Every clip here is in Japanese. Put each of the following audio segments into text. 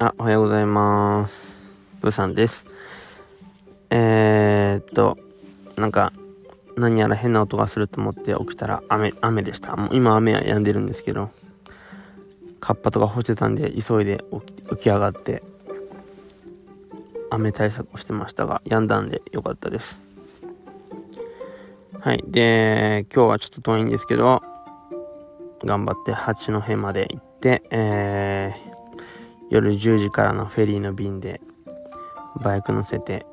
あ、おはようございます。ブーさんです。えー、っと、なんか、何やら変な音がすると思って起きたら雨、雨でした。もう今雨は止んでるんですけど、カッパとか干してたんで急いで起き上がって、雨対策をしてましたが、止んだんでよかったです。はい。で、今日はちょっと遠いんですけど、頑張って八戸まで行って、えー、夜10時からのフェリーの便でバイク乗せて、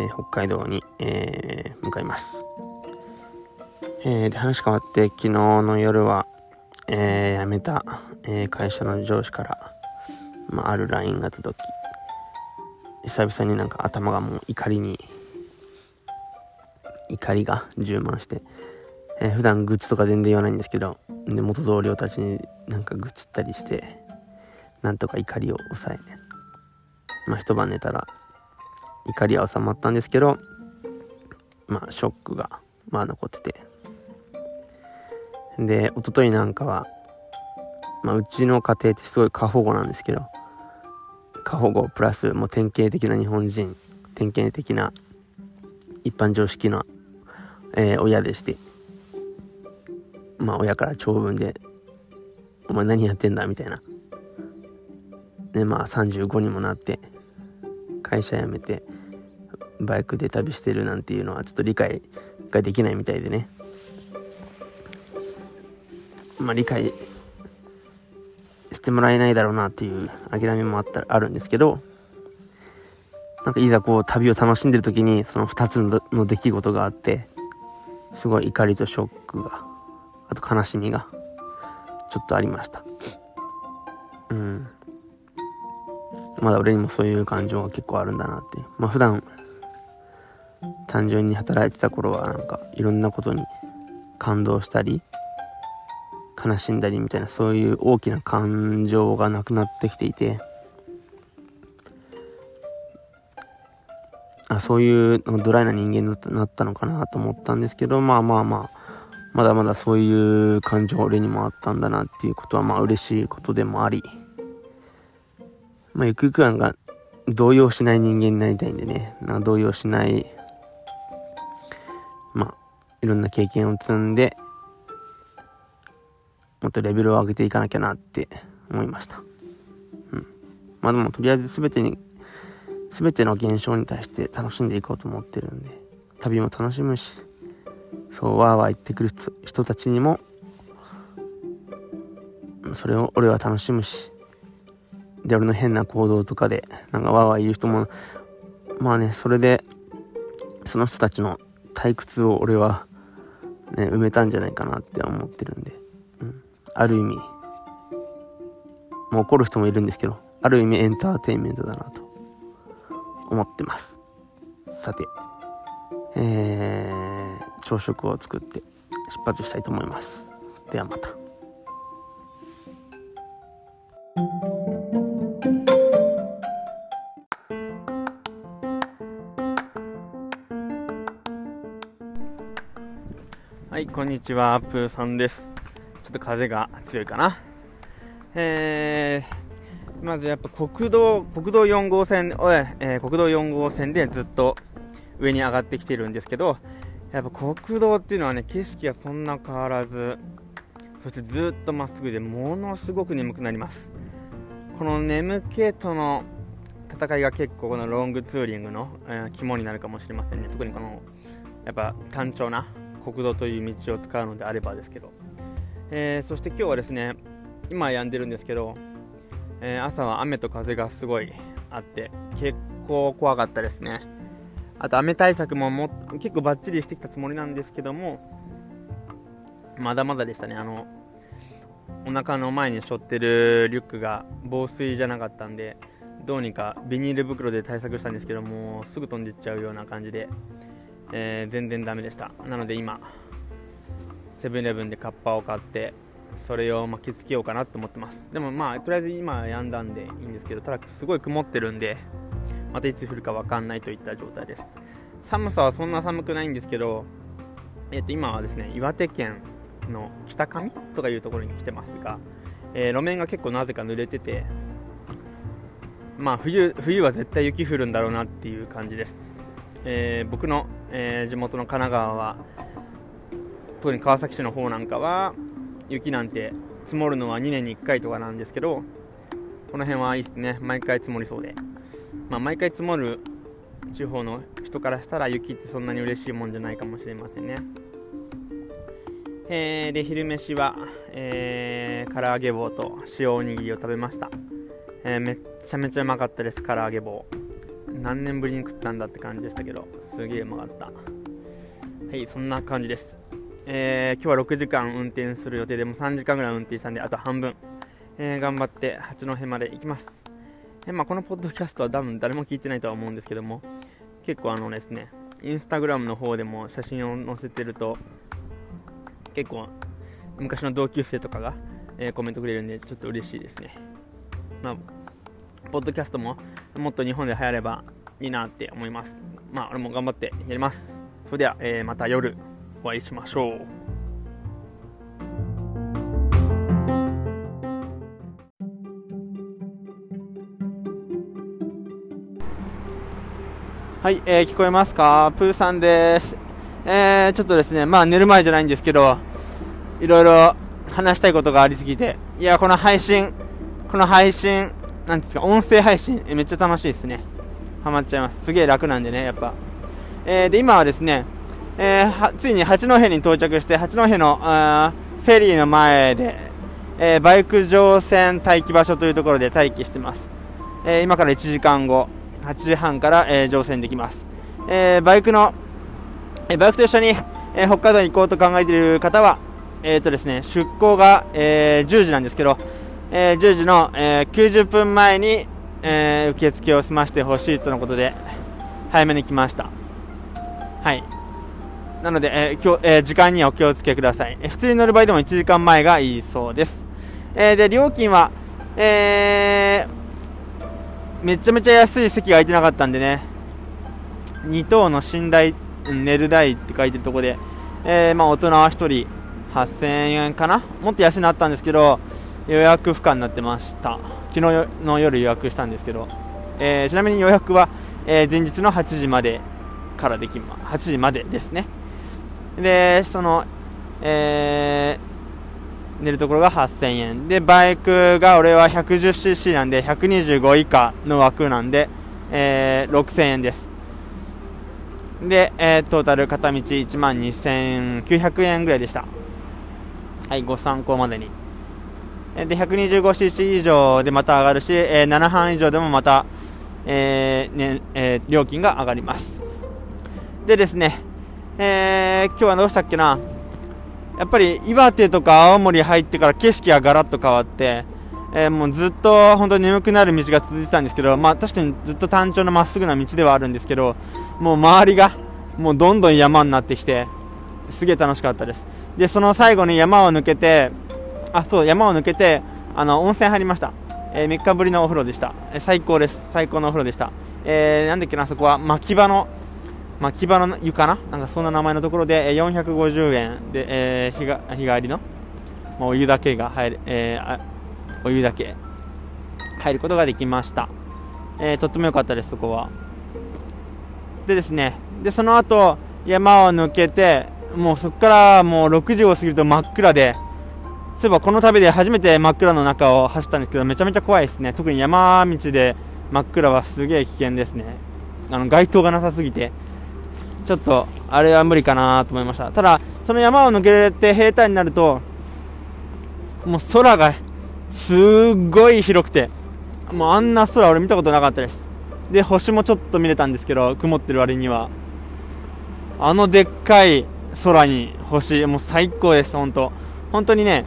えー北海道に、え向かいます。えーで話変わって昨日の夜は、えー辞めた、えー会社の上司から、まあ、ある LINE が届き久々になんか頭がもう怒りに怒りが充満して、えー普段愚痴とか全然言わないんですけどで元同僚たちになんか愚痴ったりしてなんとか怒りを抑えね。まあ一晩寝たら怒りは収まったんですけどまあショックがまあ残ってて。で一昨日なんかは、まあ、うちの家庭ってすごい過保護なんですけど過保護プラスもう典型的な日本人典型的な一般常識の、えー親でしてまあ親から長文で「お前何やってんだ」みたいな。でまあ35にもなって会社辞めてバイクで旅してるなんていうのはちょっと理解ができないみたいでね。まあ理解してもらえないだろうなっていう諦めもあったあるんですけどなんかいざこう旅を楽しんでる時にその2つのの出来事があってすごい怒りとショックがあと悲しみがちょっとありました。まだ俺にもそういう感情が結構あるんだなってまあ普段単純に働いてた頃はなんかいろんなことに感動したり悲しんだりみたいなそういう大きな感情がなくなってきていて。あそういうのドライな人間になったのかなと思ったんですけどまあまあまあまだまだそういう感情俺にもあったんだなっていうことはまあ嬉しいことでもあり。まあゆくゆくはなんか動揺しない人間になりたいんでね。なんか動揺しないまあいろんな経験を積んでもっとレベルを上げていかなきゃなって思いました。うん。まあでもとりあえず全てに全ての現象に対して楽しんでいこうと思ってるんで旅も楽しむしそうわーわー言ってくる人たちにもそれを俺は楽しむしで俺の変な行動とかでなんかわーわー言う人もまあねそれでその人たちの退屈を俺はね埋めたんじゃないかなって思ってるんで、うん、ある意味もう怒る人もいるんですけどある意味エンターテインメントだなと思ってます。さてえー、朝食を作って出発したいと思います。ではまた。はいこんにちはプーさんです。ちょっと風が強いかな。えー、まずやっぱ国道国道4号線、えー国道4号線でずっと上に上がってきてるんですけどやっぱ国道っていうのはね景色がそんな変わらずそしてずっとまっすぐでものすごく眠くなります。この眠気との戦いが結構このロングツーリングの、えー肝になるかもしれませんね。特にこのやっぱ単調な国道という道を使うのであればですけど、えーそして今日はですね今は止んでるんですけど、えー朝は雨と風がすごいあって結構怖かったですね。あと雨対策もも結構バッチリしてきたつもりなんですけどもまだまだでしたね。あのお腹の前に背負ってるリュックが防水じゃなかったんでどうにかビニール袋で対策したんですけどもすぐ飛んでいっちゃうような感じで、えー全然ダメでした。なので今セブンイレブンでカッパを買ってそれを巻きつけようかなと思ってます。でもまあとりあえず今は止んだんでいいんですけどただすごい曇ってるんでまたいつ降るか分かんないといった状態です。寒さはそんな寒くないんですけど、えっと今はですね岩手県の北上とかいうところに来てますが、えー路面が結構なぜか濡れててまあ冬冬は絶対雪降るんだろうなっていう感じです、えー、僕の、えー、地元の神奈川は特に川崎市の方なんかは雪なんて積もるのは2年に1回とかなんですけどこの辺はいいですね。毎回積もりそうで、まあ、毎回積もる地方の人からしたら雪ってそんなに嬉しいもんじゃないかもしれませんね。えー、で昼飯は、えー、唐揚げ棒と塩おにぎりを食べました、えー、めっちゃめちゃうまかったです唐揚げ棒。何年ぶりに食ったんだって感じでしたけど。すげえうまかった。はいそんな感じです。えー、今日は6時間運転する予定でも3時間ぐらい運転したんであと半分、えー、頑張って八戸まで行きます、えー、まあ、このポッドキャストは多分誰も聞いてないとは思うんですけども結構あのですねインスタグラムの方でも写真を載せてると結構昔の同級生とかが、えコメントくれるんでちょっと嬉しいですね。まあポッドキャストももっと日本で流行ればいいなって思います。まあ俺も頑張ってやりますそれでは、えまた夜お会いしましょう。はい、えー、聞こえますか？プーさんです。えー、ちょっとですね、まあ寝る前じゃないんですけど、いろいろ話したいことがありすぎて、いや、この配信、この配信、なんですか、音声配信、めっちゃ楽しいですね。ハマっちゃいます。すげえ楽なんでね、やっぱ。えー、で、今はですね、えー、ついに八戸に到着して八戸のあフェリーの前で、えー、バイク乗船待機場所というところで待機してます、えー、今から1時間後8時半から、えー、乗船できます、えバイクの、えバイクと一緒に、え北海道に行こうと考えている方は、えーとですね、出港が、え10時なんですけど、え10時の、え90分前に、え受付を済ましてほしいとのことで早めに来ましたはいなので、えー、今日、えー、時間にはお気をつけください。えー、普通に乗る場合でも1時間前がいいそうです。えー、で、料金は、えー、めちゃめちゃ安い席が空いてなかったんでね、2等の寝台、寝る台って書いてるとこで、えー、まあ大人は1人8000円かな？もっと安いのあったんですけど、予約不可になってました。昨日の夜予約したんですけど、えー、ちなみに予約は、えー、前日の8時までからできま、8時までですね。で、その、えー、寝るところが8000円。で、バイクが俺は 110cc なんで、125以下の枠なんで、えー、6000円です。で、えー、トータル片道1万2900円ぐらいでした。はい、ご参考までに。で、125cc 以上でまた上がるし、えー、7半以上でもまた、えーねえー、料金が上がります。でですね、えー、今日はどうしたっけな、やっぱり岩手とか青森入ってから景色がガラッと変わって、え、もうずっと本当に眠くなる道が続いてたんですけど、まあ確かにずっと単調なまっすぐな道ではあるんですけど、もう周りがもうどんどん山になってきて、すげえ楽しかったです。で、その最後に山を抜けて、あ、そう、山を抜けて、あの、温泉入りました。えー、3日ぶりのお風呂でした。えー、最高です。最高のお風呂でした。えー、なんだっけな、そこは、牧場の、まあ、木場の湯かな？なんかそんな名前のところで、え450円で、えー、日が日帰りの、まあ、お湯だけが入る、えー、お湯だけ入ることができました。えー、とっても良かったです、そこは。でですね、で、その後、山を抜けて、もうそこからもう6時を過ぎると真っ暗で、そういえばこの旅で初めて真っ暗の中を走ったんですけど、めちゃめちゃ怖いですね。特に山道で真っ暗はすげえ危険ですね。あの街灯がなさすぎて、ちょっと、あれは無理かなと思いました。ただ、その山を抜けて平坦になると、もう空がすっごい広くて、もうあんな空俺見たことなかったです。で、星もちょっと見れたんですけど、曇ってる割には。あのでっかい空に星、もう最高です、本当本当にね、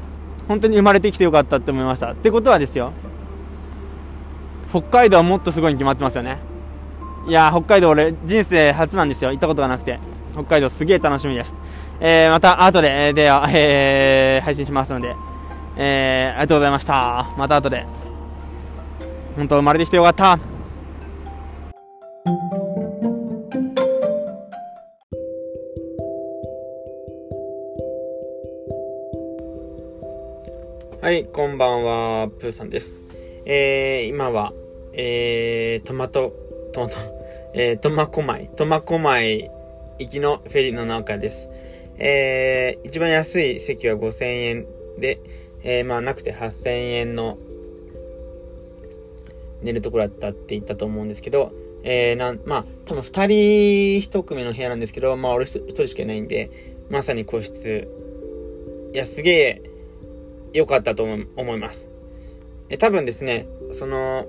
本当に生まれてきてよかったって思いました。ってことはですよ、北海道はもっとすごいに決まってますよね。いや北海道俺、人生初なんですよ。行ったことがなくて。北海道すげえ楽しみです。えー、また後で、えー、では、えー、配信しますので、えー、ありがとうございました。また後で。本当生まれてきてよかった。はい、こんばんは、プーさんです。えー、今は、えー、トマト、トマト、えー、トマコマイ、トマコマイ行きのフェリーの中です。えー、一番安い席は5000円で、えー、まあなくて8000円の寝るところだったって言ったと思うんですけど、えー、なん、まあ、多分二人一組の部屋なんですけど、まあ俺一人しかいないんで、まさに個室。いや、すげえ良かったと思います。え、多分ですね、その、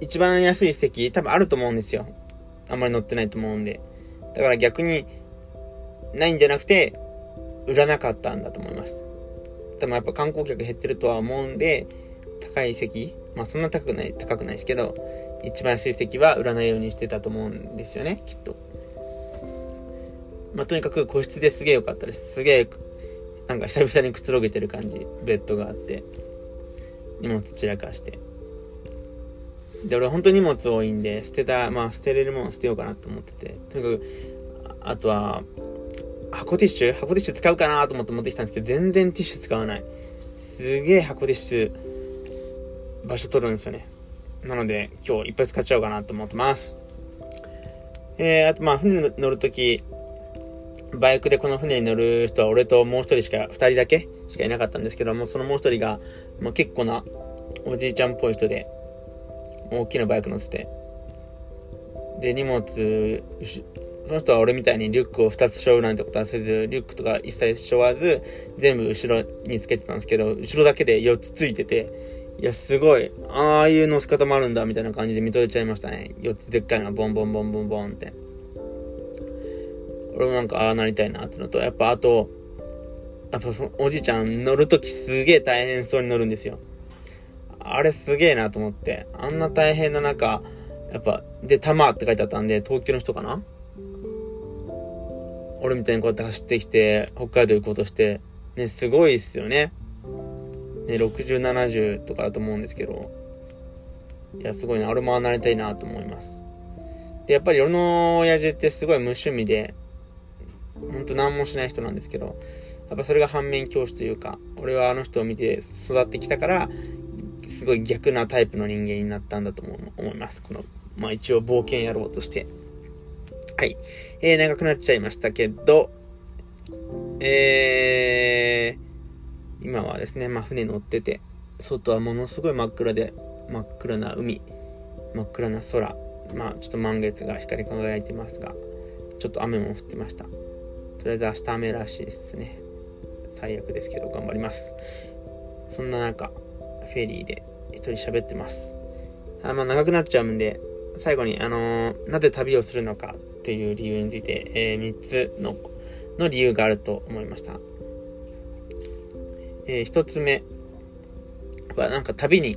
一番安い席、多分あると思うんですよ。あんまり乗ってないと思うんで。だから逆に、ないんじゃなくて、売らなかったんだと思います。多分やっぱ観光客減ってるとは思うんで、高い席、まあそんな高くない、高くないですけど、一番安い席は売らないようにしてたと思うんですよね、きっと。まあとにかく個室ですげえ良かったです。すげえ、なんか久々にくつろげてる感じ、ベッドがあって、荷物散らかして。で、俺本当に荷物多いんで、捨てた、まあ捨てれるもの捨てようかなと思ってて、とにかく、あとは、箱ティッシュ箱ティッシュ使うかなと思って持ってきたんですけど、全然ティッシュ使わない。すげえ箱ティッシュ、場所取るんですよね。なので、今日いっぱい使っちゃおうかなと思ってます。えー、あとまあ、船乗るとき、バイクでこの船に乗る人は俺ともう一人しか、二人だけしかいなかったんですけども、そのもう一人が、まあ、結構なおじいちゃんっぽい人で、大きなバイク乗ってて、で、荷物、その人は俺みたいにリュックを2つ背負うなんてことはせず、リュックとか一切背負わず、全部後ろにつけてたんですけど、後ろだけで4つついてて、いや、すごい、ああいう乗せ方もあるんだ、みたいな感じで見とれちゃいましたね。4つでっかいのがボンボンボンボンボンって。俺もなんか、ああなりたいなってのと、やっぱあと、やっぱそのおじいちゃん乗るときすげえ大変そうに乗るんですよ。あれすげえなと思って。あんな大変な中、やっぱ、で、玉って書いてあったんで、東京の人かな？俺みたいにこうやって走ってきて、北海道行こうとして、ね、すごいっすよね。ね、60、70とかだと思うんですけど、いや、すごいな。俺もああなりたいなと思います。で、やっぱり俺の親父ってすごい無趣味で、ほんと何もしない人なんですけど、やっぱそれが反面教師というか、俺はあの人を見て育ってきたから、すごい逆なタイプの人間になったんだと思います。この、まあ一応冒険野郎として。はい。えー、長くなっちゃいましたけど、えー、今はですね、まあ、船乗ってて、外はものすごい真っ暗で、真っ暗な海、真っ暗な空、まあ、ちょっと満月が光り輝いてますが、ちょっと雨も降ってました。とりあえず明日雨らしいですね。最悪ですけど、頑張ります。そんな中、フェリーで一人喋ってます。あまあ、長くなっちゃうんで、最後に、あのー、なぜ旅をするのかっていう理由について、えー、3つのの理由があると思いました。えー、1つ目はなんか旅に、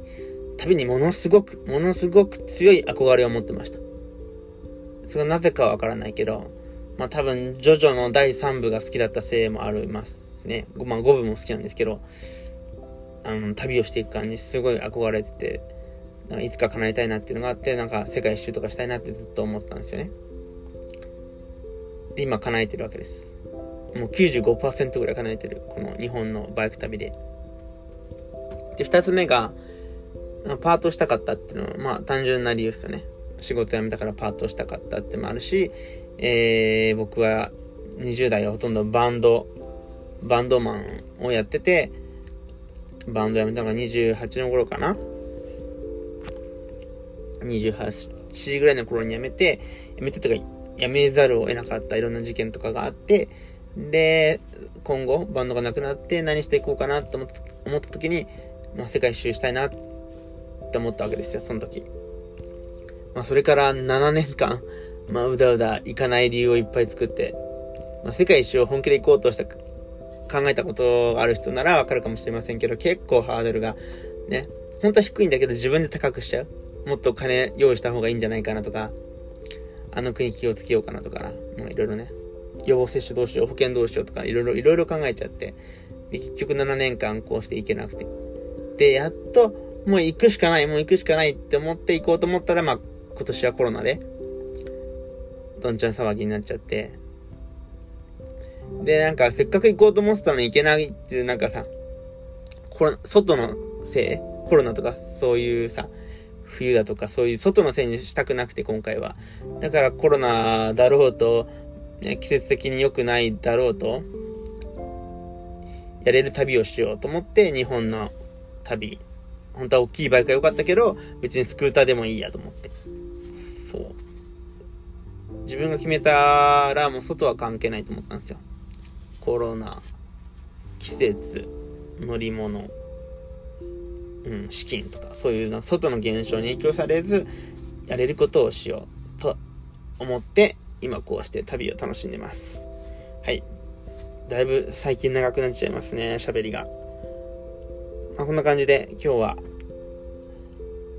旅にものすごく、ものすごく強い憧れを持ってました。それはなぜかわからないけど、まあ多分、ジョジョの第3部が好きだったせいもありますね。まあ5部も好きなんですけど、あの、旅をしていく感じすごい憧れてて、なんかいつか叶えたいなっていうのがあって、なんか世界一周とかしたいなってずっと思ったんですよね。で、今叶えてるわけです。もう95%ぐらい叶えてる。この日本のバイク旅で。で、二つ目が、パートしたかったっていうのは、まあ単純な理由ですよね。仕事辞めたからパートしたかったってもあるし、えー、僕は20代はほとんどバンド、バンドマンをやってて、バンド辞めたのが28の頃かな ?28 ぐらいの頃に辞めて、辞めてとか辞めざるを得なかったいろんな事件とかがあって、で、今後、バンドがなくなって何していこうかなと思った思った時に、まあ、世界一周したいなって思ったわけですよ、その時。まあ、それから7年間、まあ、うだうだ行かない理由をいっぱい作って、まあ、世界一周を本気で行こうとした、考えたことがある人ならわかるかもしれませんけど、結構ハードルが、ね、本当は低いんだけど自分で高くしちゃう。もっと金用意した方がいいんじゃないかなとか、あの国気をつけようかなとかな、もういろいろね、予防接種どうしよう、保険どうしようとか、いろいろ、いろいろ考えちゃって、結局7年間こうしていけなくて。で、やっと、もう行くしかない、もう行くしかないって思って行こうと思ったら、まあ、今年はコロナで、どんちゃん騒ぎになっちゃって、で、なんか、せっかく行こうと思ってたのに行けないっていう、なんかさ、コロ、外のせい？コロナとかそういうさ、冬だとかそういう外のせいにしたくなくて今回は。だからコロナだろうと、ね、季節的に良くないだろうと、やれる旅をしようと思って日本の旅。本当は大きいバイクが良かったけど、別にスクーターでもいいやと思って。自分が決めたらもう外は関係ないと思ったんですよ。コロナ、季節、乗り物、うん、資金とか、そういうの外の現象に影響されず、やれることをしようと思って、今こうして旅を楽しんでます。はい。だいぶ最近長くなっちゃいますね、喋りが。まあ、こんな感じで今日は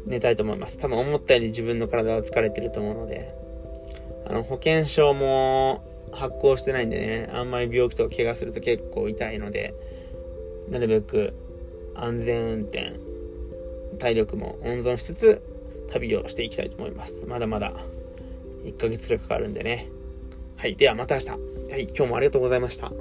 寝たいと思います。多分思ったより自分の体は疲れてると思うので、あの、保険証も発行してないんでね、あんまり病気とか怪我すると結構痛いので、なるべく安全運転、体力も温存しつつ、旅をしていきたいと思います。まだまだ1ヶ月くらいかかるんでね。はい。ではまた明日。はい。今日もありがとうございました。